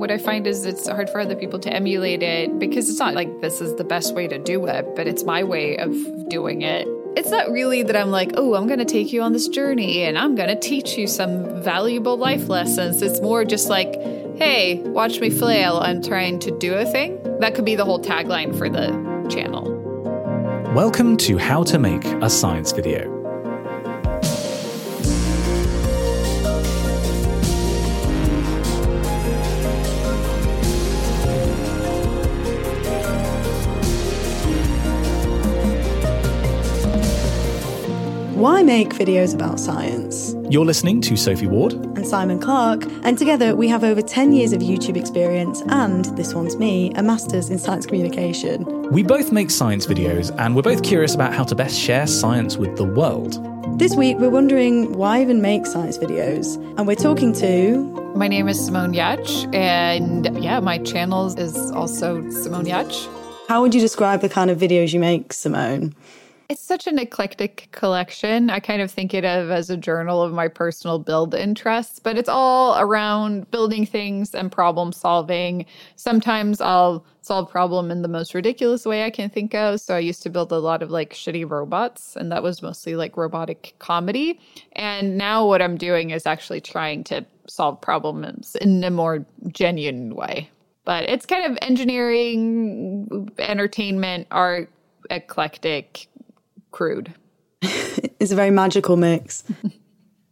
What I find is it's hard for other people to emulate it because it's not like this is the best way to do it, but it's my way of doing it. It's not really that I'm like, oh, I'm going to take you on this journey and I'm going to teach you some valuable life lessons. It's more just like, hey, watch me flail. I'm trying to do a thing. That could be the whole tagline for the channel. Welcome to How to Make a Science Video. Why make videos about science? You're listening to Sophie Ward and Simon Clark, and together we have over 10 years of YouTube experience and, this one's me, a master's in science communication. We both make science videos and we're both curious about how to best share science with the world. This week we're wondering why even make science videos, and we're talking to. My name is Simone Giertz, and yeah, my channel is also Simone Giertz. How would you describe the kind of videos you make, Simone? It's such an eclectic collection. I kind of think it of as a journal of my personal build interests, but it's all around building things and problem solving. Sometimes I'll solve problem in the most ridiculous way I can think of. So I used to build a lot of like shitty robots, and that was mostly like robotic comedy. And now what I'm doing is actually trying to solve problems in a more genuine way. But it's kind of engineering, entertainment, art, eclectic crude. it's a very magical mix.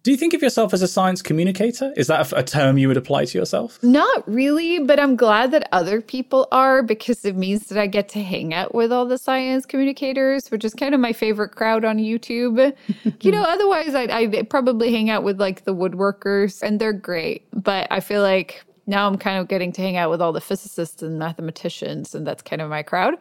Do you think of yourself as a science communicator? Is that a, term you would apply to yourself? Not really, but I'm glad that other people are because it means that I get to hang out with all the science communicators, which is kind of my favorite crowd on YouTube. you know, otherwise I'd, I'd probably hang out with like the woodworkers, and they're great. But I feel like now I'm kind of getting to hang out with all the physicists and mathematicians, and that's kind of my crowd.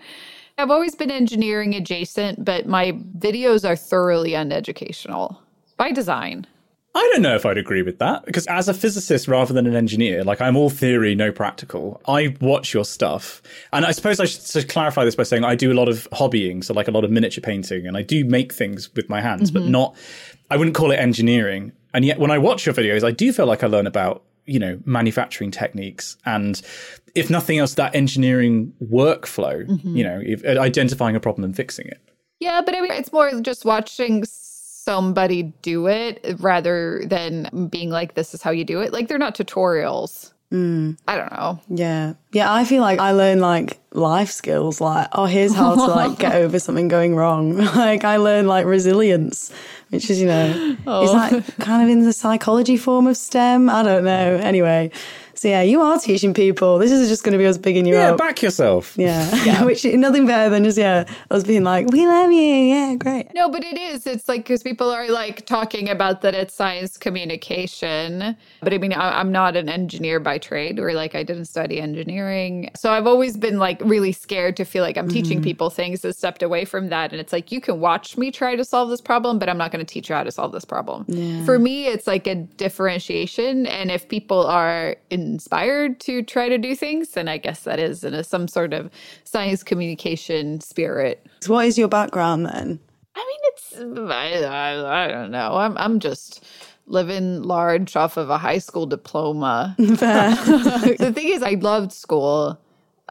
I've always been engineering adjacent, but my videos are thoroughly uneducational by design. I don't know if I'd agree with that because as a physicist rather than an engineer, like I'm all theory, no practical. I watch your stuff. And I suppose I should clarify this by saying I do a lot of hobbying, so like a lot of miniature painting and I do make things with my hands, mm-hmm. but not I wouldn't call it engineering. And yet when I watch your videos, I do feel like I learn about you know manufacturing techniques and if nothing else that engineering workflow mm-hmm. you know if, identifying a problem and fixing it yeah but i mean it's more just watching somebody do it rather than being like this is how you do it like they're not tutorials Mm. I don't know. Yeah. Yeah, I feel like I learn like life skills like oh here's how to like get over something going wrong. like I learn like resilience, which is, you know, oh. is that kind of in the psychology form of STEM? I don't know. Anyway, so yeah, you are teaching people. This is just going to be us bigging you yeah, up. back yourself. Yeah, yeah. Which nothing better than just yeah us being like, we love you. Yeah, great. No, but it is. It's like because people are like talking about that it's science communication. But I mean, I, I'm not an engineer by trade, or like I didn't study engineering. So I've always been like really scared to feel like I'm mm-hmm. teaching people things that stepped away from that. And it's like you can watch me try to solve this problem, but I'm not going to teach you how to solve this problem. Yeah. For me, it's like a differentiation. And if people are in inspired to try to do things, And I guess that is in a, some sort of science communication spirit. So what is your background then? I mean, it's I, I, I don't know. I'm I'm just living large off of a high school diploma. the thing is, I loved school.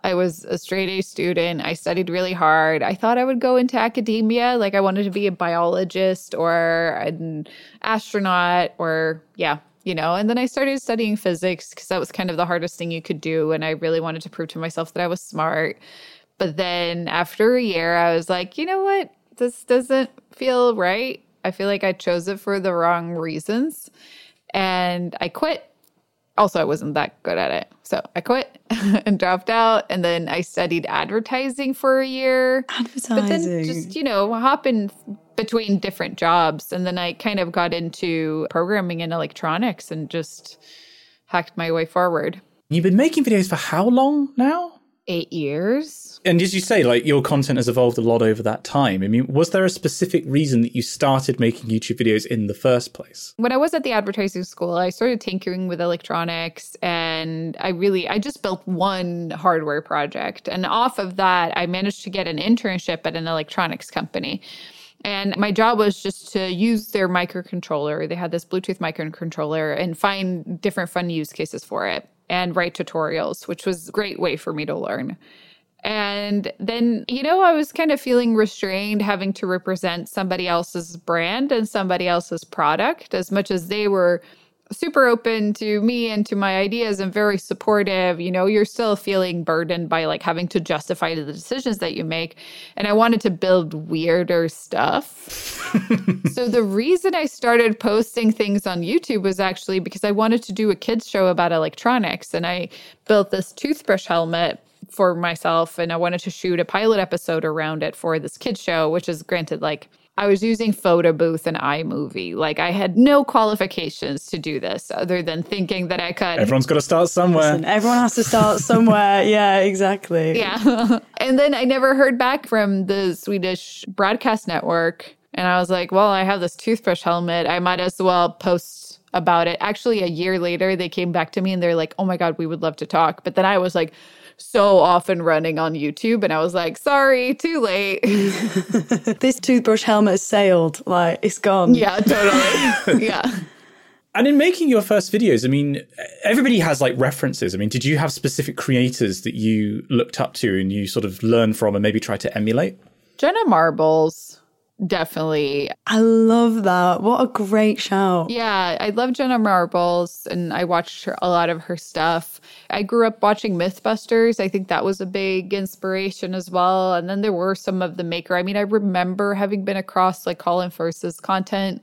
I was a straight A student. I studied really hard. I thought I would go into academia. Like I wanted to be a biologist or an astronaut or, yeah, you know and then i started studying physics because that was kind of the hardest thing you could do and i really wanted to prove to myself that i was smart. But then after a year i was like you know what? This doesn't feel right. I feel like i chose it for the wrong reasons and i quit. Also i wasn't that good at it so i quit and dropped out and then i studied advertising for a year. Advertising but then just you know hopping between different jobs. And then I kind of got into programming and electronics and just hacked my way forward. You've been making videos for how long now? Eight years. And as you say, like your content has evolved a lot over that time. I mean, was there a specific reason that you started making YouTube videos in the first place? When I was at the advertising school, I started tinkering with electronics and I really I just built one hardware project. And off of that, I managed to get an internship at an electronics company. And my job was just to use their microcontroller. They had this Bluetooth microcontroller and find different fun use cases for it. and write tutorials, which was a great way for me to learn. And then, you know, I was kind of feeling restrained having to represent somebody else's brand and somebody else's product as much as they were super open to me and to my ideas and very supportive. You know, you're still feeling burdened by like having to justify the decisions that you make. And I wanted to build weirder stuff. so the reason I started posting things on YouTube was actually because I wanted to do a kids show about electronics. And I built this toothbrush helmet for myself and I wanted to shoot a pilot episode around it for this kids show, which is granted like I was using Photo Booth and iMovie. Like I had no qualifications to do this other than thinking that I could. Everyone's got to start somewhere. Listen, everyone has to start somewhere. yeah, exactly. Yeah. and then I never heard back from the Swedish broadcast network. And I was like, well, I have this toothbrush helmet. I might as well post about it. Actually, a year later, they came back to me and they're like, oh my God, we would love to talk. But then I was like, so often running on YouTube. And I was like, sorry, too late. this toothbrush helmet has sailed. Like, it's gone. Yeah, totally. yeah. And in making your first videos, I mean, everybody has like references. I mean, did you have specific creators that you looked up to and you sort of learn from and maybe try to emulate? Jenna Marbles definitely. I love that. What a great show. Yeah, I love Jenna Marbles and I watched her, a lot of her stuff. I grew up watching Mythbusters. I think that was a big inspiration as well. And then there were some of the maker. I mean, I remember having been across like Colin Furze's content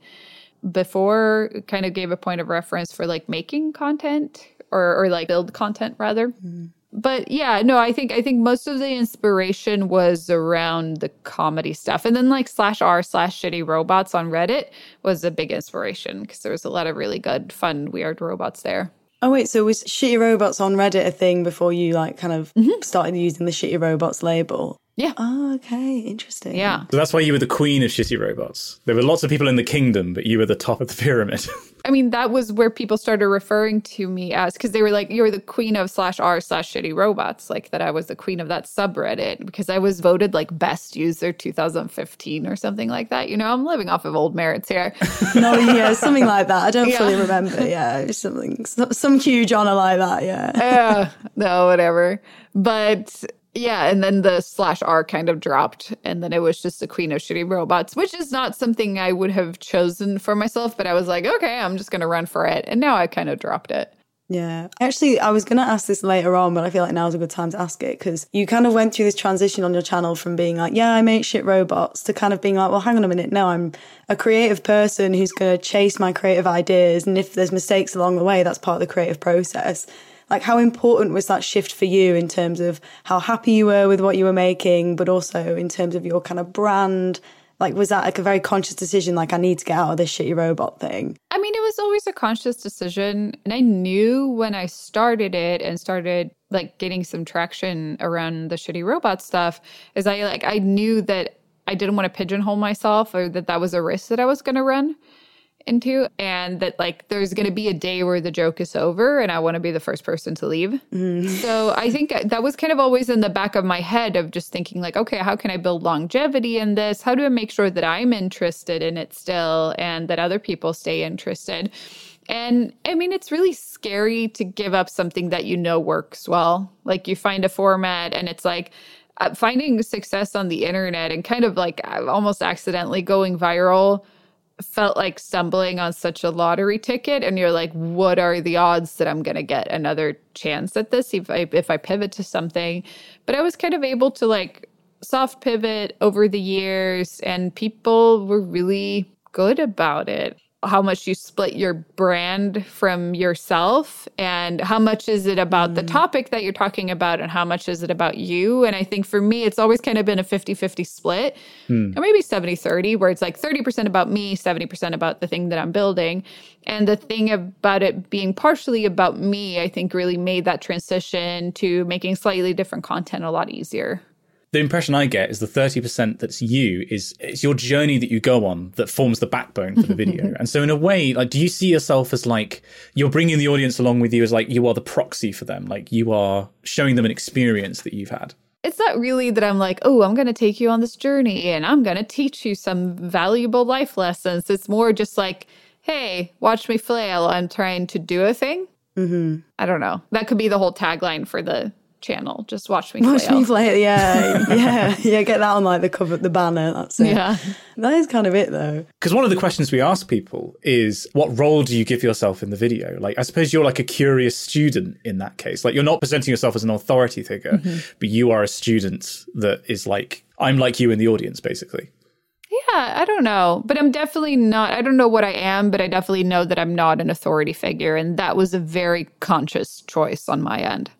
before, kind of gave a point of reference for like making content or, or like build content rather. Mm but yeah, no, I think I think most of the inspiration was around the comedy stuff, and then like slash r slash shitty robots on Reddit was a big inspiration because there was a lot of really good, fun, weird robots there. Oh wait, so was shitty robots on Reddit a thing before you like kind of mm-hmm. started using the shitty robots label? Yeah. Oh, okay. Interesting. Yeah. So that's why you were the queen of shitty robots. There were lots of people in the kingdom, but you were the top of the pyramid. I mean, that was where people started referring to me as because they were like, "You're the queen of slash r slash shitty robots," like that. I was the queen of that subreddit because I was voted like best user 2015 or something like that. You know, I'm living off of old merits here. no, yeah, something like that. I don't yeah. fully remember. Yeah, something, some huge honor like that. Yeah. Yeah. Uh, no, whatever. But yeah, and then the slash R kind of dropped, and then it was just the Queen of Shitty Robots, which is not something I would have chosen for myself, but I was like, okay, I'm just going to run for it. And now I kind of dropped it. Yeah. Actually, I was going to ask this later on, but I feel like now's a good time to ask it because you kind of went through this transition on your channel from being like, yeah, I make shit robots to kind of being like, well, hang on a minute. No, I'm a creative person who's going to chase my creative ideas. And if there's mistakes along the way, that's part of the creative process. Like, how important was that shift for you in terms of how happy you were with what you were making, but also in terms of your kind of brand? Like, was that like a very conscious decision? Like, I need to get out of this shitty robot thing? I mean, it was always a conscious decision. And I knew when I started it and started like getting some traction around the shitty robot stuff, is I like, I knew that I didn't want to pigeonhole myself or that that was a risk that I was going to run into and that like there's going to be a day where the joke is over and I want to be the first person to leave. Mm. So I think that was kind of always in the back of my head of just thinking like okay, how can I build longevity in this? How do I make sure that I'm interested in it still and that other people stay interested? And I mean, it's really scary to give up something that you know works well. Like you find a format and it's like, uh, finding success on the internet and kind of like almost accidentally going viral felt like stumbling on such a lottery ticket and you're like what are the odds that i'm going to get another chance at this if I, if I pivot to something? But i was kind of able to like soft pivot over the years and people were really good about it how much you split your brand from yourself and how much is it about mm. the topic that you're talking about and how much is it about you and i think for me it's always kind of been a 50-50 split mm. or maybe 70-30 where it's like 30% about me 70% about the thing that i'm building and the thing about it being partially about me i think really made that transition to making slightly different content a lot easier the impression I get is the 30% that's you is it's your journey that you go on that forms the backbone for the video. and so in a way, like, do you see yourself as like, you're bringing the audience along with you as like, you are the proxy for them. Like you are showing them an experience that you've had. It's not really that I'm like, oh, I'm going to take you on this journey and I'm going to teach you some valuable life lessons. It's more just like, hey, watch me flail. I'm trying to do a thing Mm-hmm. I don't know. That could be the whole tagline for the channel. Just watch me watch flail. me play. Yeah, yeah, yeah. Get that on like the cover, the banner. That's it. Yeah, that is kind of it though. Because one of the questions we ask people is, what role do you give yourself in the video? Like, I suppose you're like a curious student in that case. Like, you're not presenting yourself as an authority figure, mm-hmm. but you are a student that is like, I'm like you in the audience, basically. Yeah, I don't know. But I'm definitely not, I don't know what I am, but I definitely know that I'm not an authority figure. And that was a very conscious choice on my end.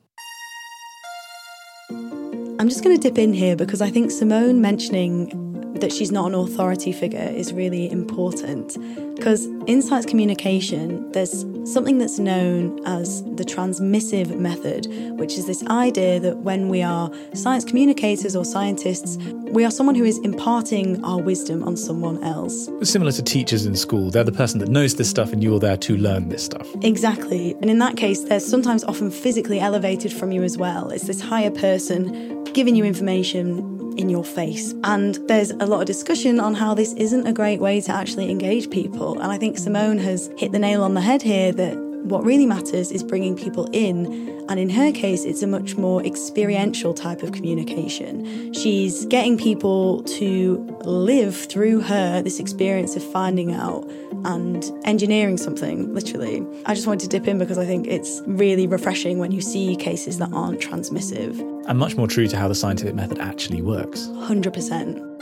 I'm just going to dip in here because I think Simone mentioning that she's not an authority figure is really important. Because in science communication, there's something that's known as the transmissive method, which is this idea that when we are science communicators or scientists, we are someone who is imparting our wisdom on someone else. Similar to teachers in school, they're the person that knows this stuff and you're there to learn this stuff. Exactly. And in that case, they're sometimes often physically elevated from you as well. It's this higher person giving you information in your face. And there's a lot of discussion on how this isn't a great way to actually engage people. And I think Simone has hit the nail on the head here that what really matters is bringing people in. And in her case, it's a much more experiential type of communication. She's getting people to live through her this experience of finding out and engineering something, literally. I just wanted to dip in because I think it's really refreshing when you see cases that aren't transmissive. And much more true to how the scientific method actually works. 100%.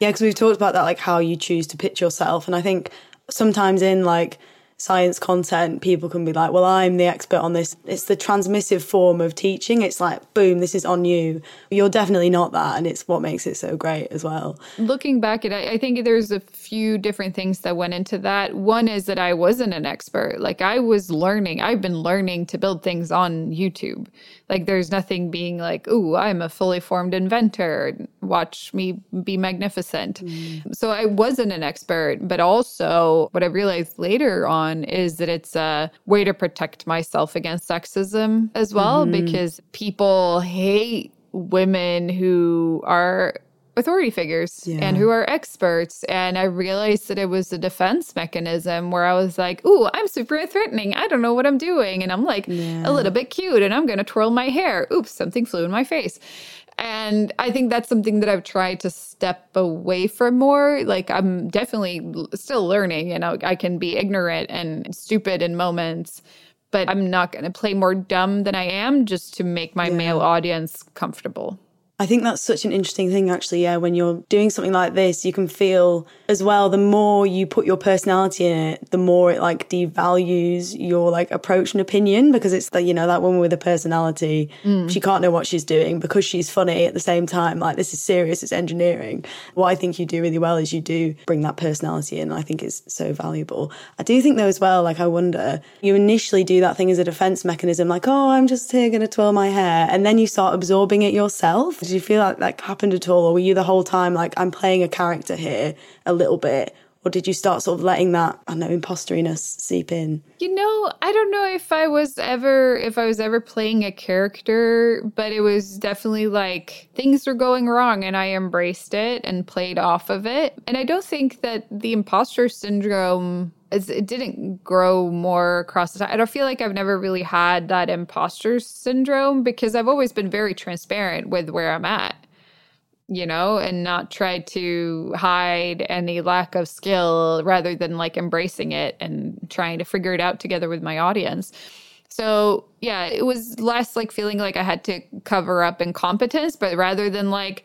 Yeah, because we've talked about that, like how you choose to pitch yourself. And I think sometimes in like science content, people can be like, well, I'm the expert on this. It's the transmissive form of teaching. It's like, boom, this is on you. You're definitely not that. And it's what makes it so great as well. Looking back at it, I think there's a few different things that went into that. One is that I wasn't an expert. Like I was learning, I've been learning to build things on YouTube. Like there's nothing being like, ooh, I'm a fully formed inventor. Watch me be magnificent. Mm. So I wasn't an expert, but also what I realized later on is that it's a way to protect myself against sexism as well, mm-hmm. because people hate women who are authority figures yeah. and who are experts. And I realized that it was a defense mechanism where I was like, ooh, I'm super threatening. I don't know what I'm doing. And I'm like yeah. a little bit cute and I'm going to twirl my hair. Oops, something flew in my face. And I think that's something that I've tried to step away from more. Like, I'm definitely still learning and I, I can be ignorant and stupid in moments but I'm not going to play more dumb than I am just to make my yeah. male audience comfortable. I think that's such an interesting thing, actually. Yeah, when you're doing something like this, you can feel as well. The more you put your personality in it, the more it like devalues your like approach and opinion because it's the you know that woman with a personality. Mm. She can't know what she's doing because she's funny at the same time. Like this is serious. It's engineering. What I think you do really well is you do bring that personality in. I think it's so valuable. I do think though as well. Like I wonder, you initially do that thing as a defense mechanism, like oh I'm just here going to twirl my hair, and then you start absorbing it yourself did you feel like that happened at all? Or were you the whole time like, I'm playing a character here a little bit? Or did you start sort of letting that, I know, imposteriness seep in? You know, I don't know if I was ever if I was ever playing a character, but it was definitely like things were going wrong and I embraced it and played off of it. And I don't think that the imposter syndrome it didn't grow more across the time. I don't feel like I've never really had that imposter syndrome because I've always been very transparent with where I'm at, you know, and not try to hide any lack of skill rather than like embracing it and trying to figure it out together with my audience. So, yeah, it was less like feeling like I had to cover up incompetence, but rather than like,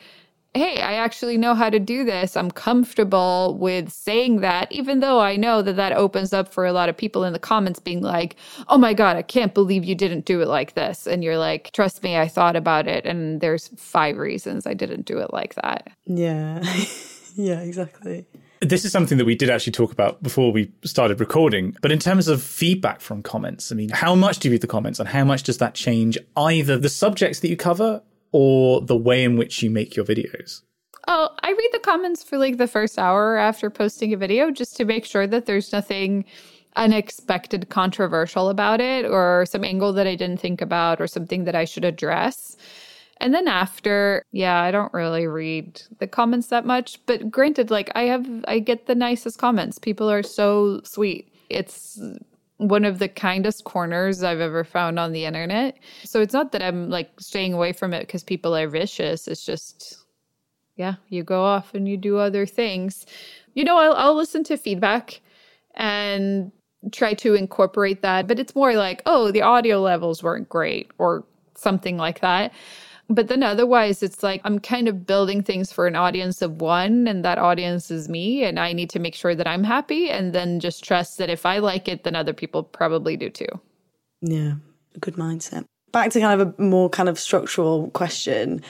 hey, I actually know how to do this. I'm comfortable with saying that, even though I know that that opens up for a lot of people in the comments being like, oh my God, I can't believe you didn't do it like this. And you're like, trust me, I thought about it. And there's five reasons I didn't do it like that. Yeah. yeah, exactly. This is something that we did actually talk about before we started recording. But in terms of feedback from comments, I mean, how much do you read the comments and how much does that change either the subjects that you cover or the way in which you make your videos? Oh, I read the comments for like the first hour after posting a video just to make sure that there's nothing unexpected controversial about it or some angle that I didn't think about or something that I should address. And then after, yeah, I don't really read the comments that much, but granted like I have I get the nicest comments. People are so sweet. It's one of the kindest corners I've ever found on the internet. So it's not that I'm like staying away from it because people are vicious. It's just, yeah, you go off and you do other things. You know, I'll, I'll listen to feedback and try to incorporate that, but it's more like, oh, the audio levels weren't great or something like that. But then otherwise, it's like I'm kind of building things for an audience of one, and that audience is me. And I need to make sure that I'm happy and then just trust that if I like it, then other people probably do too. Yeah, a good mindset. Back to kind of a more kind of structural question.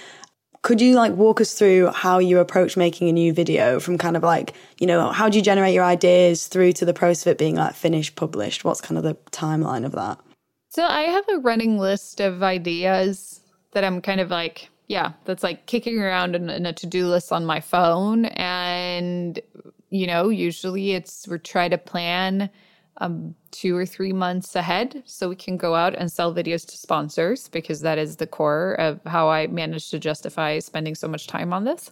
Could you like walk us through how you approach making a new video from kind of like, you know, how do you generate your ideas through to the process of it being like finished, published? What's kind of the timeline of that? So I have a running list of ideas that I'm kind of like, yeah, that's like kicking around in, in a to do list on my phone. And, you know, usually it's we try to plan um, two or three months ahead so we can go out and sell videos to sponsors because that is the core of how I managed to justify spending so much time on this.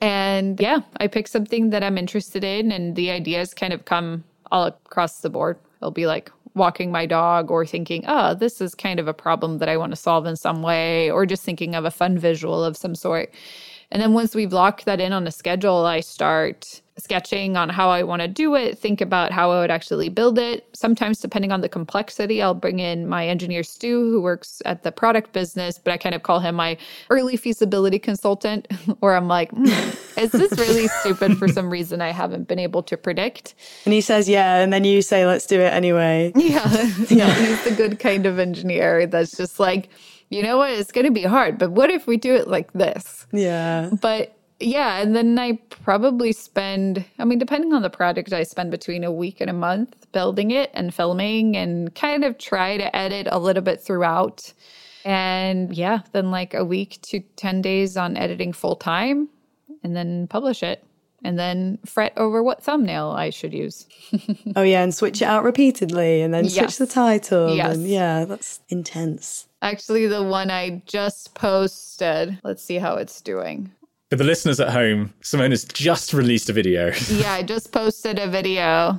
And yeah, I pick something that I'm interested in, and the ideas kind of come all across the board. It'll be like, walking my dog or thinking, oh, this is kind of a problem that I want to solve in some way, or just thinking of a fun visual of some sort. And then once we've locked that in on a schedule, I start sketching on how I want to do it, think about how I would actually build it. Sometimes, depending on the complexity, I'll bring in my engineer, Stu, who works at the product business, but I kind of call him my early feasibility consultant, where I'm like, mm, is this really stupid for some reason I haven't been able to predict? And he says, yeah. And then you say, let's do it anyway. Yeah. yeah. He's the good kind of engineer that's just like, you know what? It's going to be hard, but what if we do it like this? Yeah. But yeah, and then I probably spend, I mean, depending on the project, I spend between a week and a month building it and filming and kind of try to edit a little bit throughout. And yeah, then like a week to 10 days on editing full time and then publish it and then fret over what thumbnail I should use. oh yeah, and switch it out repeatedly and then yes. switch the title. Yes. And yeah, that's intense. Actually, the one I just posted, let's see how it's doing. For the listeners at home, Simone has just released a video. yeah, I just posted a video.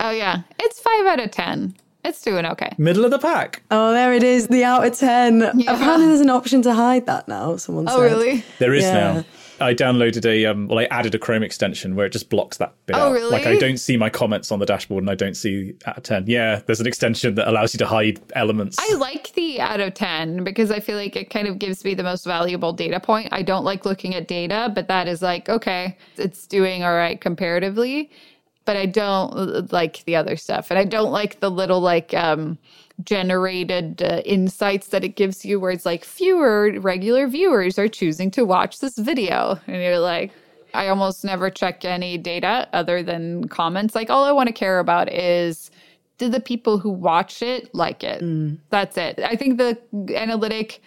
Oh, yeah. It's five out of 10. It's doing okay. Middle of the pack. Oh, there it is. The out of 10. Yeah. Apparently, there's an option to hide that now. Someone oh, said. really? There is yeah. now. I downloaded a um, well, I added a Chrome extension where it just blocks that bit oh, out. Really? Like I don't see my comments on the dashboard and I don't see out of ten. Yeah, there's an extension that allows you to hide elements. I like the out of ten because I feel like it kind of gives me the most valuable data point. I don't like looking at data, but that is like okay, it's doing all right comparatively. But I don't uh, like the other stuff, and I don't like the little like um generated uh, insights that it gives you where it's like fewer regular viewers are choosing to watch this video. And you're like i almost never check any data other than comments. Like all i want to care about is did the people who watch it like it? Mm. that's it. I think the analytic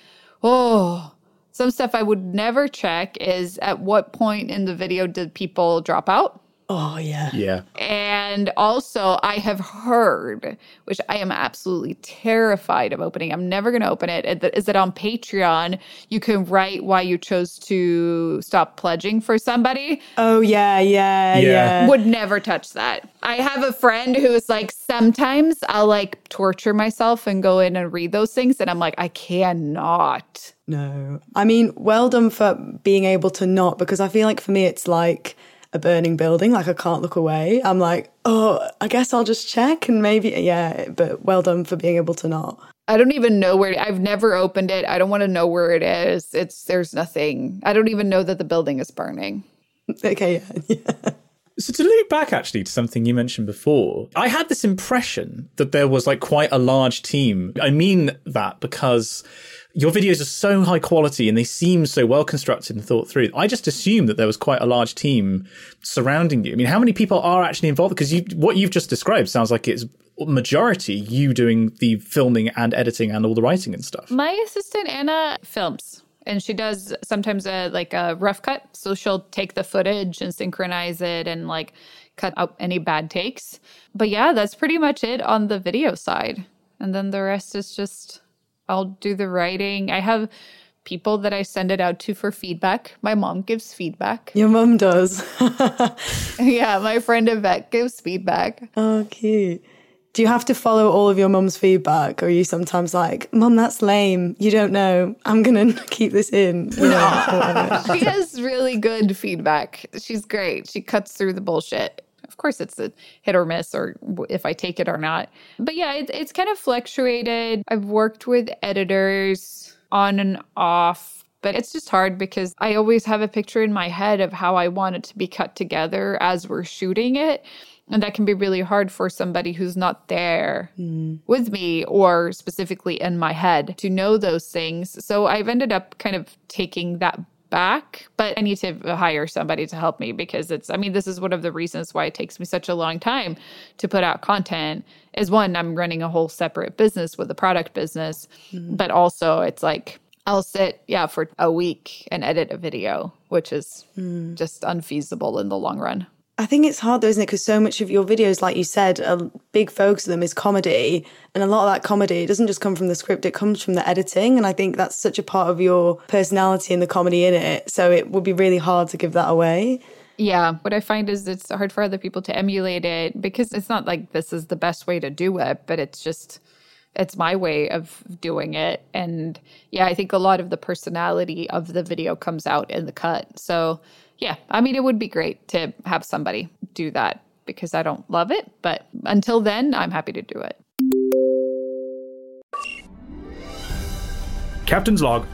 oh some stuff i would never check is at what point in the video did people drop out Oh, yeah. Yeah. And also, I have heard, which I am absolutely terrified of opening. I'm never going to open it. Is that on Patreon, you can write why you chose to stop pledging for somebody? Oh, yeah, yeah, yeah. yeah. Would never touch that. I have a friend who is like, sometimes I'll like torture myself and go in and read those things. And I'm like, I cannot. No. I mean, well done for being able to not, because I feel like for me, it's like, a burning building. Like I can't look away. I'm like, oh, I guess I'll just check and maybe, yeah, but well done for being able to not. I don't even know where I've never opened it. I don't want to know where it is. It's there's nothing. I don't even know that the building is burning. Okay, yeah. yeah. So to loop back actually to something you mentioned before, I had this impression that there was like quite a large team. I mean that because your videos are so high quality and they seem so well constructed and thought through. I just assumed that there was quite a large team surrounding you. I mean, how many people are actually involved? Because you, what you've just described sounds like it's majority you doing the filming and editing and all the writing and stuff. My assistant Anna films and she does sometimes a like a rough cut so she'll take the footage and synchronize it and like cut out any bad takes but yeah that's pretty much it on the video side and then the rest is just I'll do the writing. I have people that I send it out to for feedback. My mom gives feedback. Your mom does. yeah, my friend Yvette gives feedback. Oh, cute. Do you have to follow all of your mom's feedback, or are you sometimes like, Mom, that's lame. You don't know. I'm gonna keep this in." You know, she has really good feedback. She's great. She cuts through the bullshit. Of course, it's a hit or miss, or if I take it or not. But yeah, it, it's kind of fluctuated. I've worked with editors on and off but it's just hard because I always have a picture in my head of how I want it to be cut together as we're shooting it. And that can be really hard for somebody who's not there mm. with me or specifically in my head to know those things. So I've ended up kind of taking that back, but I need to hire somebody to help me because it's, I mean, this is one of the reasons why it takes me such a long time to put out content. Is one, I'm running a whole separate business with a product business, mm. but also it's like, I'll sit, yeah, for a week and edit a video, which is mm. just unfeasible in the long run. I think it's hard though, isn't it? Because so much of your videos, like you said, a big focus of them is comedy. And a lot of that comedy doesn't just come from the script, it comes from the editing. And I think that's such a part of your personality and the comedy in it. So it would be really hard to give that away. Yeah. What I find is it's hard for other people to emulate it because it's not like this is the best way to do it, but it's just it's my way of doing it and yeah i think a lot of the personality of the video comes out in the cut so yeah, I mean, it would be great to have somebody do that because I don't love it. But until then, I'm happy to do it. Captain's log.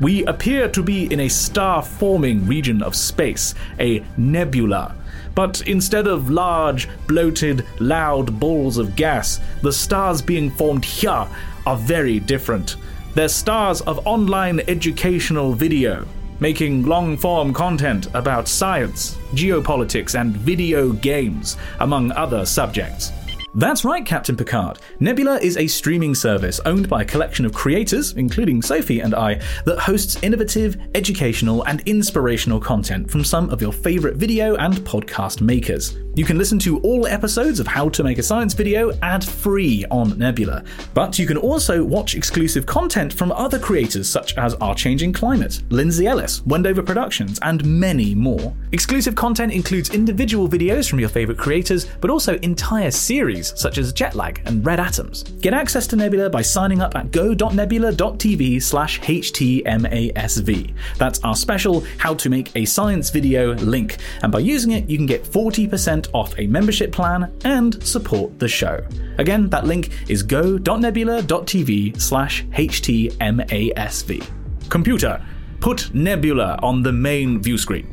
We appear to be in a star forming region of space, a nebula. But instead of large, bloated, loud balls of gas, the stars being formed here are very different. They're stars of online educational video making long form content about science, geopolitics, and video games, among other subjects. That's right, Captain Picard. Nebula is a streaming service owned by a collection of creators, including Sophie and I, that hosts innovative, educational, and inspirational content from some of your favorite video and podcast makers. You can listen to all episodes of How to Make a Science Video ad free on Nebula. But you can also watch exclusive content from other creators such as Our Changing Climate, Lindsay Ellis, Wendover Productions, and many more. Exclusive content includes individual videos from your favorite creators, but also entire series such as Jetlag and Red Atoms. Get access to Nebula by signing up at go.nebula.tv slash HTMASV. That's our special How to Make a Science Video link, and by using it, you can get 40% off a membership plan and support the show. Again, that link is go.nebula.tv slash htmasv. Computer, put Nebula on the main view screen.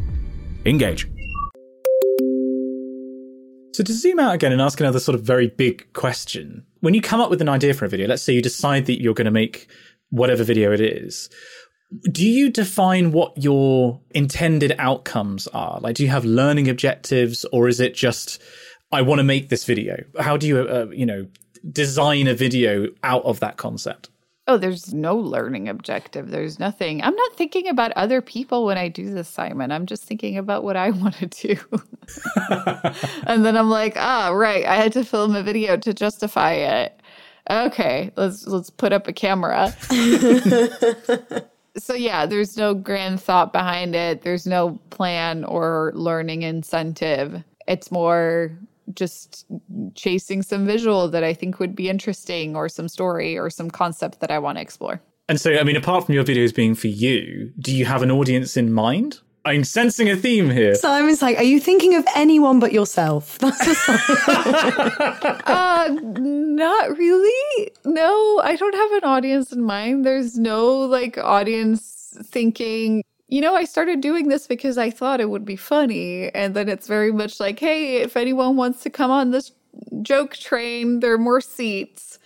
Engage. So to zoom out again and ask another sort of very big question, when you come up with an idea for a video, let's say you decide that you're going to make whatever video it is, do you define what your intended outcomes are? Like, do you have learning objectives, or is it just I want to make this video? How do you, uh, you know, design a video out of that concept? Oh, there's no learning objective. There's nothing. I'm not thinking about other people when I do this, Simon. I'm just thinking about what I want to do. and then I'm like, ah, oh, right. I had to film a video to justify it. Okay, let's let's put up a camera so yeah, there's no grand thought behind it. There's no plan or learning incentive. It's more just chasing some visual that I think would be interesting or some story or some concept that I want to explore. And so, I mean, apart from your videos being for you, do you have an audience in mind? I'm sensing a theme here. Simon's like, are you thinking of anyone but yourself? That's uh, not really. No, I don't have an audience in mind. There's no like audience thinking, you know, I started doing this because I thought it would be funny. And then it's very much like, hey, if anyone wants to come on this joke train, there are more seats.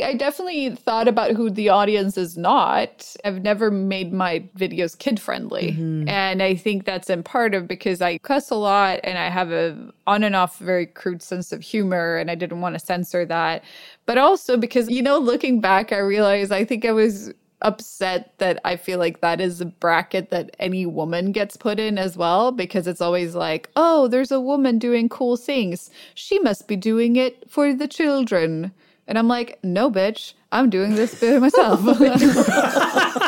I definitely thought about who the audience is not. I've never made my videos kid friendly. Mm-hmm. And I think that's in part of because I cuss a lot and I have a on and off very crude sense of humor and I didn't want to censor that. But also because, you know, looking back, I realized I think I was upset that I feel like that is a bracket that any woman gets put in as well because it's always like, oh, there's a woman doing cool things. She must be doing it for the children. And I'm like, no, bitch, I'm doing this by myself. Oh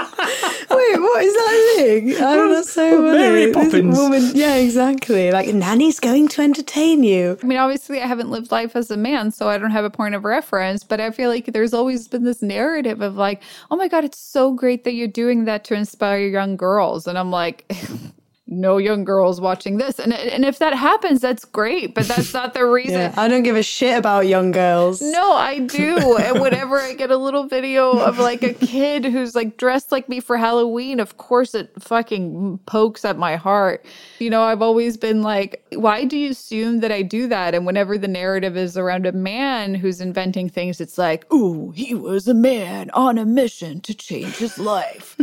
Wait, Wait, what is that thing? Oh, that's so funny. Mary This Poppins. woman- yeah, exactly. Like, Nanny's going to entertain you. I mean, obviously, I haven't lived life as a man, so I don't have a point of reference. But I feel like there's always been this narrative of like, oh my God, it's so great that you're doing that to inspire young girls. And I'm like, no young girls watching this. And, and if that happens, that's great. But that's not the reason. Yeah, I don't give a shit about young girls. No, I do. and whenever I get a little video of like a kid who's like dressed like me for Halloween, of course it fucking pokes at my heart. You know, I've always been like, why do you assume that I do that? And whenever the narrative is around a man who's inventing things, it's like, ooh, he was a man on a mission to change his life.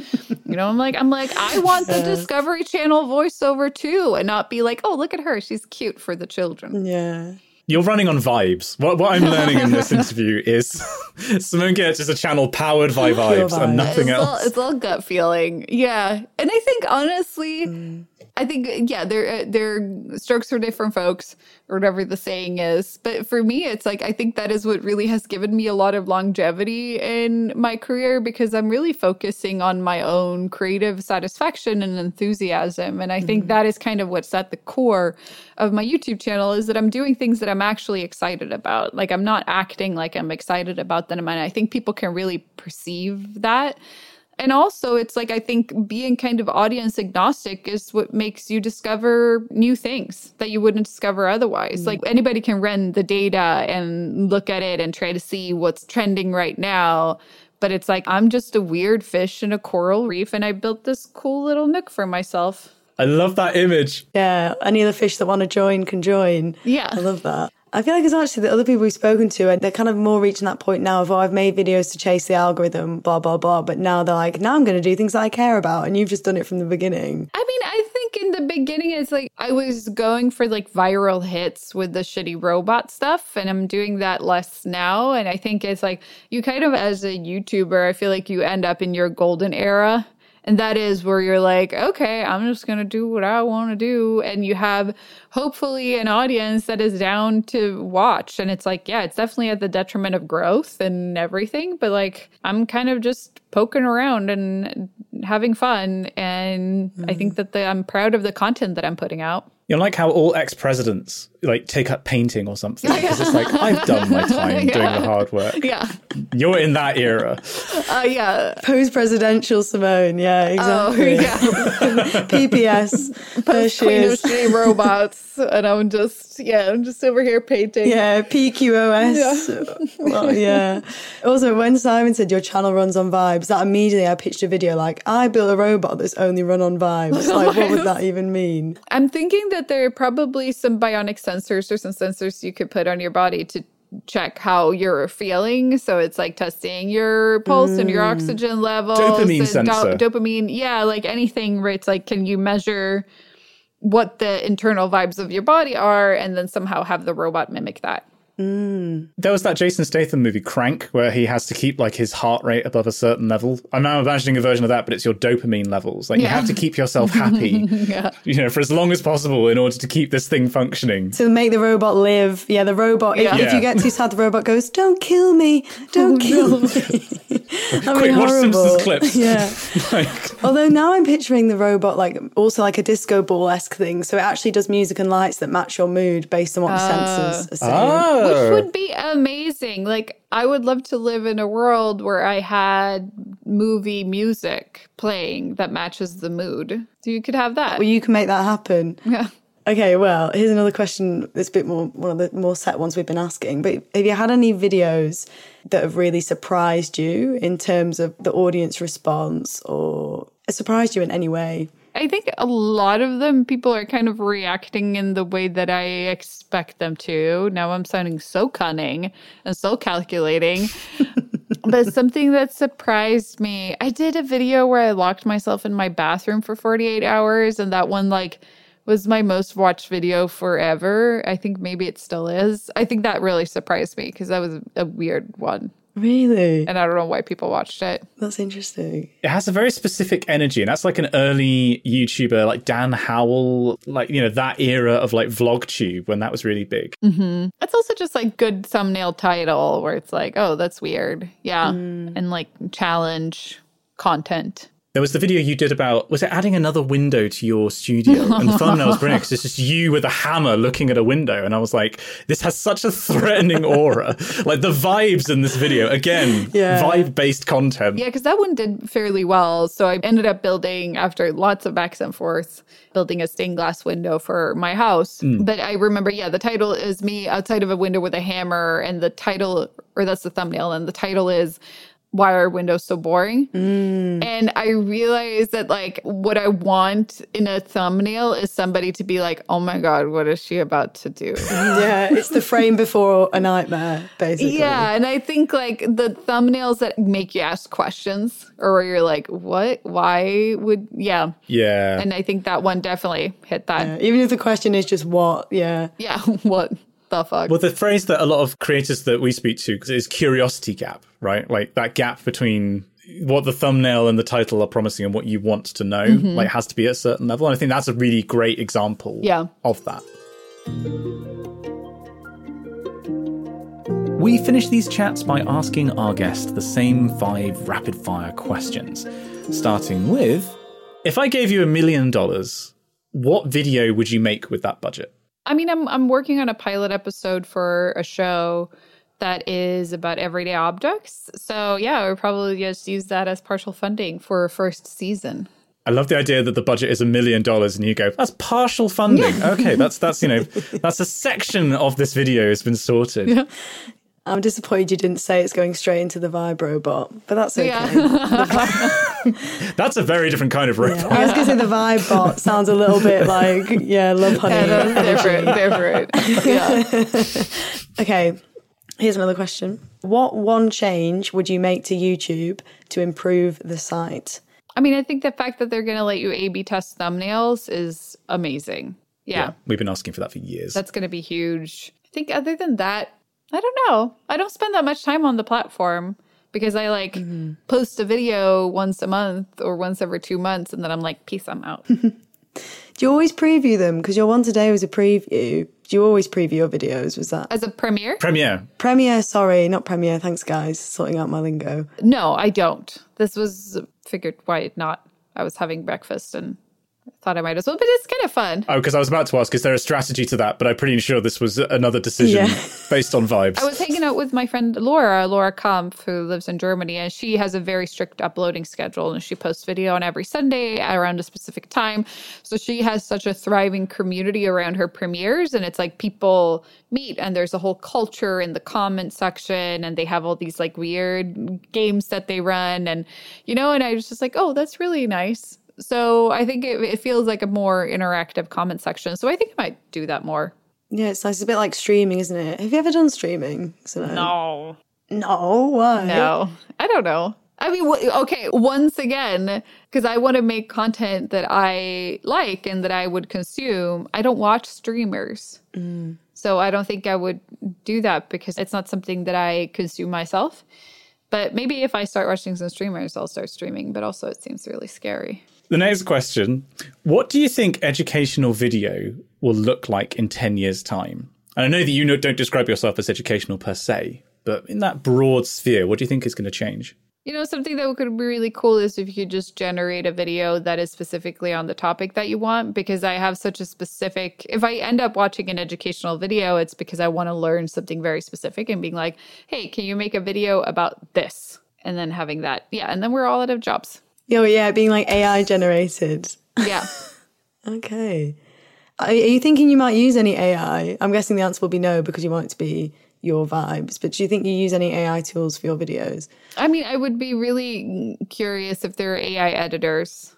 You know, I'm like, I'm like, I want the Discovery Channel voiceover too, and not be like, oh, look at her, she's cute for the children. Yeah. You're running on vibes. What, what I'm learning in this interview is Simone Giertz is a channel powered by vibes vibes. and nothing it's all, else. it's all gut feeling. Yeah. And I think honestly, Mm. I think yeah, they're uh, they're strokes for different folks or whatever the saying is. But for me, it's like I think that is what really has given me a lot of longevity in my career because I'm really focusing on my own creative satisfaction and enthusiasm. And I think mm-hmm. that is kind of what's at the core of my YouTube channel is that I'm doing things that I'm actually excited about. Like I'm not acting like I'm excited about them. And I think people can really perceive that. And also, it's like I think being kind of audience agnostic is what makes you discover new things that you wouldn't discover otherwise. Mm. Like anybody can run the data and look at it and try to see what's trending right now. But it's like I'm just a weird fish in a coral reef, and I built this cool little nook for myself. I love that image. Yeah. Any of the fish that want to join can join. Yeah. I love that. I feel like it's actually the other people we've spoken to, and they're kind of more reaching that point now of, oh, I've made videos to chase the algorithm, blah, blah, blah. But now they're like, now I'm going to do things that I care about. And you've just done it from the beginning. I mean, I think in the beginning, it's like I was going for like viral hits with the shitty robot stuff, and I'm doing that less now. And I think it's like you kind of, as a YouTuber, I feel like you end up in your golden era. And that is where you're like, okay, I'm just going to do what I want to do. And you have hopefully an audience that is down to watch. And it's like, yeah, it's definitely at the detriment of growth and everything. But like, I'm kind of just poking around and having fun. And I think mm. that the, I'm proud of the content that I'm putting out. You know, like how all ex presidents like take up painting or something because it's like I've done my time doing the hard work. Yeah. You're in that era. Uh, yeah. Post presidential Simone. Yeah, exactly. Oh, exactly. yeah. PPS. there she Queen of is. robots. And I'm just, yeah, I'm just over here painting. Yeah, PQOS. Well, yeah. Also, when Simon said your channel runs on vibes, that immediately I pitched a video like, I built a robot that's only run on vibes. Like, what would that even mean? I'm thinking that there are probably some bionic sensors or some sensors you could put on your body to check how you're feeling. So it's like testing your pulse and your hmm. oxygen levels. Dopamine and sensor. dopamine. Yeah, like anything where it's like, can you measure what the internal vibes of your body are and then somehow have the robot mimic that? Mm. There was that Jason Statham movie Crank where he has to keep like his heart rate above a certain level. I'm now imagining a version of that, but it's your dopamine levels. Like you have to keep yourself happy, you know, for as long as possible in order to keep this thing functioning. To make the robot live. Yeah, the robot, if, Yeah. if you get too sad, the robot goes, Don't kill me. Don't oh, kill me. That'd Quick, watch horrible. Simpsons clips. Yeah. Like, Although now I'm picturing the robot like also like a disco ball esque thing. So it actually does music and lights that match your mood based on what the ah. sensors are saying. oh, Which would be amazing. Like, I would love to live in a world where I had movie music playing that matches the mood. So you could have that. Well, you can make that happen. yeah. Okay, well, here's another question that's a bit more one of the more set ones we've been asking. But have you had any videos that have really surprised you in terms of the audience response or surprised you in any way? I think a lot of them people are kind of reacting in the way that I expect them to. Now I'm sounding so cunning and so calculating. but something that surprised me, I did a video where I locked myself in my bathroom for 48 hours and that one like was my most watched video forever. I think maybe it still is. I think that really surprised me because that was a weird one. Really? And I don't know why people watched it. That's interesting. it has a very specific energy, and that's like an early YouTuber, like Dan Howell, like you know that era of like VlogTube when that was really big. Mm-hmm. It's also just like good thumbnail title where it's like, oh, that's weird. Yeah. Mm. And like challenge content. There was the video you did about was it adding another window to your studio, and the thumbnail was brilliant because it's just you with a hammer looking at a window, and I was like, this has such a threatening aura. like the vibes in this video, again, Yeah. vibe based content. Yeah, because that one did fairly well. So I ended up building, after lots of backs and forth, building a stained glass window for my house. Mm. But I remember, yeah, the title is me outside of a window with a hammer, and the title, or that's the thumbnail, and the title is why are windows so boring? Mm. And I realized that like what I want in a thumbnail is somebody to be like, oh my God, what is she about to do? yeah, it's the frame before a nightmare, basically. Yeah, and I think like the thumbnails that make you ask questions or where you're like, what? Why would, yeah. Yeah. And I think that one definitely hit that. Yeah, Even if the question is just what, yeah. Yeah, what the fuck? Well, the phrase that a lot of creators that we speak to is curiosity gap, right? Like that gap between what the thumbnail and the title are promising and what you want to know, mm-hmm. like has to be at a certain level. And I think that's a really great example Yeah. of that. We finish these chats by asking our guest the same five rapid fire questions, starting with If I gave you a million dollars, what video would you make with that budget? I mean, I'm I'm working on a pilot episode for a show that is about everyday objects. So yeah, would probably just use that as partial funding for a first season. I love the idea that the budget is a million dollars and you go, that's partial funding. okay, that's that's you know, that's a section of this video has been sorted. I'm disappointed you didn't say it's going straight into the Vibe robot, but that's okay. Yeah. That's a very different kind of robot. I was going to say the Vibe bot sounds a little bit like, yeah, Lovehoney. Yeah, that's different, different. Yeah. Okay, here's another question. What one change would you make to YouTube to improve the site? I mean, I think the fact that they're going to let you A B test thumbnails is amazing. Yeah, We've been asking for that for years. that's going to be huge. I think other than that, I don't know. I don't spend that much time on the platform because I like mm-hmm. post a video once a month or once every two months and then I'm like, peace, I'm out. Do you always preview them? Because your one today was a preview. Do you always preview your videos? Was that As a premiere? Premiere. Premiere? Sorry, not Premiere. Thanks, guys. Sorting out my lingo. No, I don't. This was figured why not. I was having breakfast and I thought I might as well, but it's kind of fun. Oh, because I was about to ask, is there a strategy to that? But I'm pretty sure this was another decision Yeah. based on vibes. I was hanging out with my friend Laura, Laura Kampf, who lives in Germany, and she has a very strict uploading schedule and she posts video on every Sunday around a specific time. So she has such a thriving community around her premieres, and it's like people meet and there's a whole culture in the comment section, and they have all these like weird games that they run. And, you know, and I was just like, oh, that's really nice. So I think it, it feels like a more interactive comment section. So I think I might do that more. Yeah, it's nice. It's a bit like streaming, isn't it? Have you ever done streaming? No. No, why? No, I don't know. I mean, wh- okay, once again, because I want to make content that I like and that I would consume, I don't watch streamers. Mm. So I don't think I would do that because it's not something that I consume myself. But maybe if I start watching some streamers, I'll start streaming. But also, it seems really scary. The next question What do you think educational video will look like in 10 years' time? And I know that you don't describe yourself as educational per se, but in that broad sphere, what do you think is going to change? You know, something that could be really cool is if you could just generate a video that is specifically on the topic that you want. Because I have such a specific, if I end up watching an educational video, it's because I want to learn something very specific and being like, hey, can you make a video about this? And then having that. Yeah. And then we're all out of jobs. Oh, yeah, being like AI generated. Yeah. Okay. Are, you thinking you might use any AI? I'm guessing the answer will be no because you want it to be your vibes. But do you think you use any AI tools for your videos? I mean, I would be really curious if there are AI editors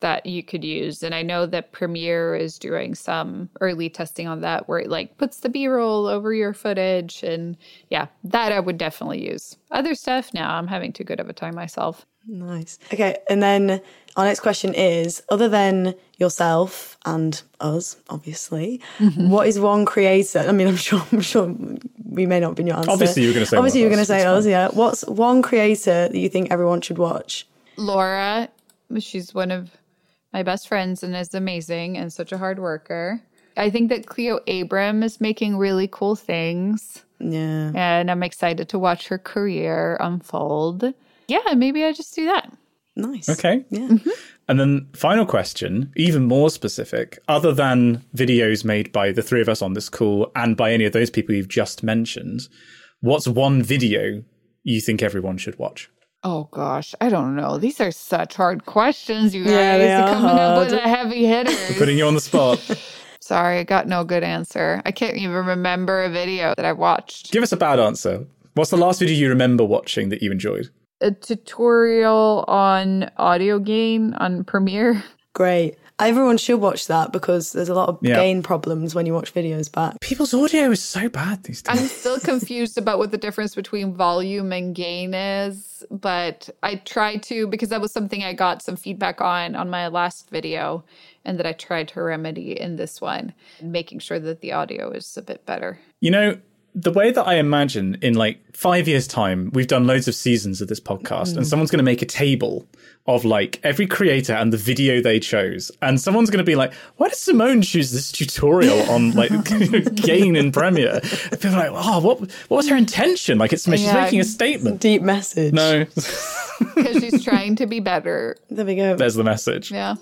that you could use. And I know that Premiere is doing some early testing on that where it like puts the B roll over your footage. And yeah, that I would definitely use. Other stuff, now I'm having too good of a time myself. Nice. Okay, and then our next question is other than yourself and us, obviously, mm-hmm. what is one creator? I mean, I'm sure I'm sure we may not have been your answer. Obviously, you're gonna say Obviously, you're going to say us, yeah. What's one creator that you think everyone should watch? Laura, she's one of my best friends and is amazing and such a hard worker. I think that Cleo Abram is making really cool things. Yeah. and I'm excited to watch her career unfold. Yeah, maybe I just do that. Nice. Okay. Yeah. Mm-hmm. And then, final question, even more specific, other than videos made by the three of us on this call and by any of those people you've just mentioned, what's one video you think everyone should watch? Oh gosh, I don't know. These are such hard questions, you guys. Yeah, they You're are coming up with a heavy hitter. Putting you on the spot. Sorry, I got no good answer. I can't even remember a video that I watched. Give us a bad answer. What's the last video you remember watching that you enjoyed? A tutorial on audio gain on Premiere. Great. Everyone should watch that because there's a lot of Yeah. gain problems when you watch videos back. People's audio is so bad these days. I'm still confused about what the difference between volume and gain is, but I tried to because that was something I got some feedback on on my last video and that I tried to remedy in this one, making sure that the audio is a bit better. You know, the way that I imagine in like five years' time, we've done loads of seasons of this podcast, and mm. someone's going to make a table of like every creator and the video they chose. And someone's going to be like, why did Simone choose this tutorial on like gain in Premiere? And people are like, oh, what, what was her intention? Like, it's she's Yeah. making a statement. Deep message. No, Because she's trying to be better. There we go. there's the message. Yeah.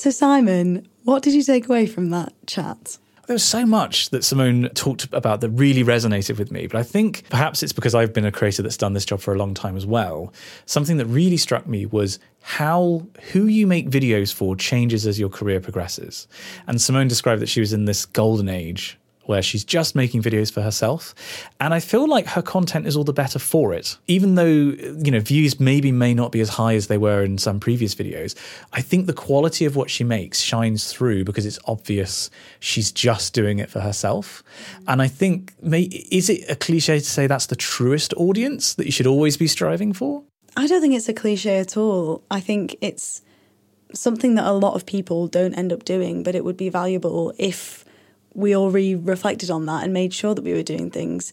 So, Simon, what did you take away from that chat? There was so much that Simone talked about that really resonated with me, but I think perhaps it's because I've been a creator that's done this job for a long time as well. Something that really struck me was how who you make videos for changes as your career progresses. And Simone described that she was in this golden age where she's just making videos for herself. And I feel like her content is all the better for it. Even though, you know, views maybe may not be as high as they were in some previous videos, I think the quality of what she makes shines through because it's obvious she's just doing it for herself. And I think, may, is it a cliche to say that's the truest audience that you should always be striving for? I don't think it's a cliche at all. I think it's something that a lot of people don't end up doing, but it would be valuable if we all re reflected on that and made sure that we were doing things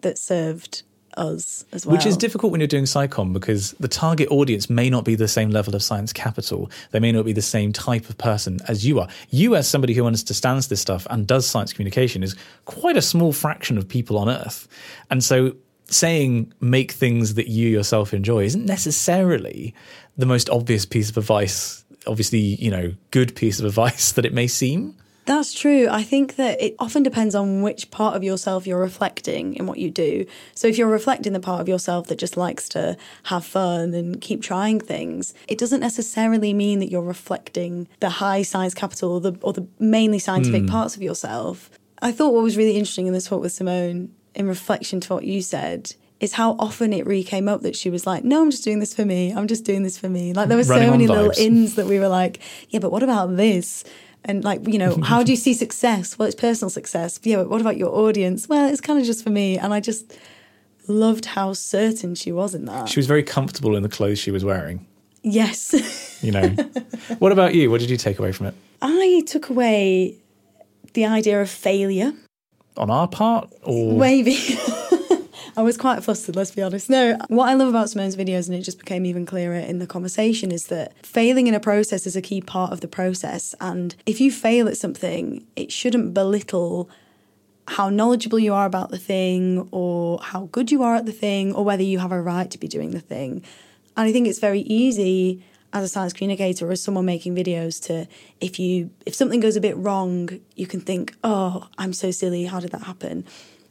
that served us as well. Which is difficult when you're doing SciComm because the target audience may not be the same level of science capital. They may not be the same type of person as you are. You, as somebody who understands this stuff and does science communication, is quite a small fraction of people on Earth. And so saying make things that you yourself enjoy isn't necessarily the most obvious piece of advice, obviously, you know, good piece of advice that it may seem. That's true. I think that it often depends on which part of yourself you're reflecting in what you do. So if you're reflecting the part of yourself that just likes to have fun and keep trying things, it doesn't necessarily mean that you're reflecting the high science capital or the or the mainly scientific parts of yourself. I thought what was really interesting in this talk with Simone, in reflection to what you said, is how often it re came up that she was like, No, I'm just doing this for me. I'm just doing this for me. Like there were so many little ins that we were like, Yeah, but what about this? And like, you know, how do you see success? Well, it's personal success. Yeah, but what about your audience? Well, it's kind of just for me. And I just loved how certain she was in that. She was very comfortable in the clothes she was wearing. yes. You know. what about you? What did you take away from it? I took away the idea of failure. On our part, or Maybe. I was quite flustered, let's be honest. No, what I love about Simone's videos, and it just became even clearer in the conversation, is that failing in a process is a key part of the process. And if you fail at something, it shouldn't belittle how knowledgeable you are about the thing, or how good you are at the thing, or whether you have a right to be doing the thing. And I think it's very easy as a science communicator or as someone making videos to if you if something goes a bit wrong you can think oh i'm so silly how did that happen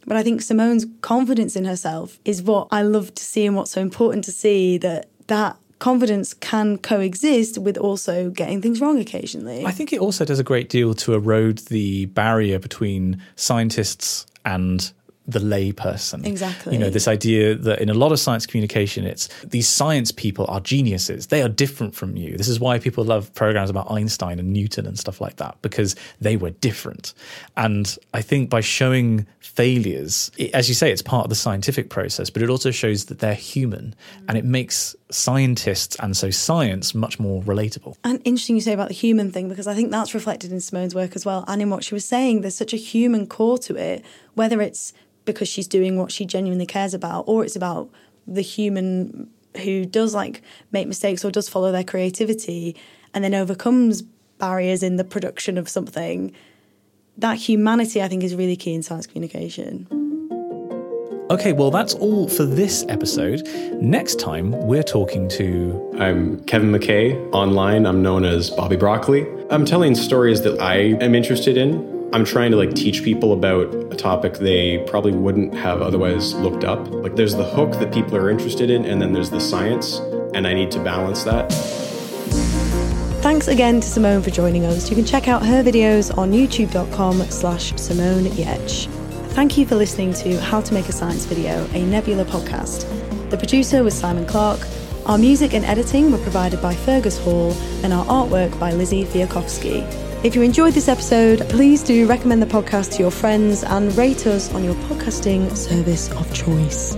but i think simone's confidence in herself is what i love to see and what's so important to see that that confidence can coexist with also getting things wrong occasionally. I think it also does a great deal to erode the barrier between scientists and the lay person. Exactly. You know, this idea that in a lot of science communication, it's these science people are geniuses. They are different from you. This is why people love programs about Einstein and Newton and stuff like that, because they were different. And I think by showing failures, it, as you say, it's part of the scientific process, but it also shows that they're human and it makes scientists and so science much more relatable. And interesting you say about the human thing because I think that's reflected in Simone's work as well and in what she was saying. There's such a human core to it, whether it's because she's doing what she genuinely cares about or it's about the human who does like make mistakes or does follow their creativity and then overcomes barriers in the production of something. that humanity, I think, is really key in science communication. Okay, well, that's all for this episode. Next time, we're talking to. I'm Kevin McKay. Online, I'm known as Bobby Broccoli. I'm telling stories that I am interested in. I'm trying to like teach people about a topic they probably wouldn't have otherwise looked up. Like there's the hook that people are interested in, and then there's the science, and I need to balance that. Thanks again to Simone for joining us. You can check out her videos on youtube.com slash Simone Giertz. Thank you for listening to How to Make a Science Video, a Nebula podcast. The producer was Simon Clark. Our music and editing were provided by Fergus Hall, and our artwork by Lizzie Fijalkowski. If you enjoyed this episode, please do recommend the podcast to your friends and rate us on your podcasting service of choice.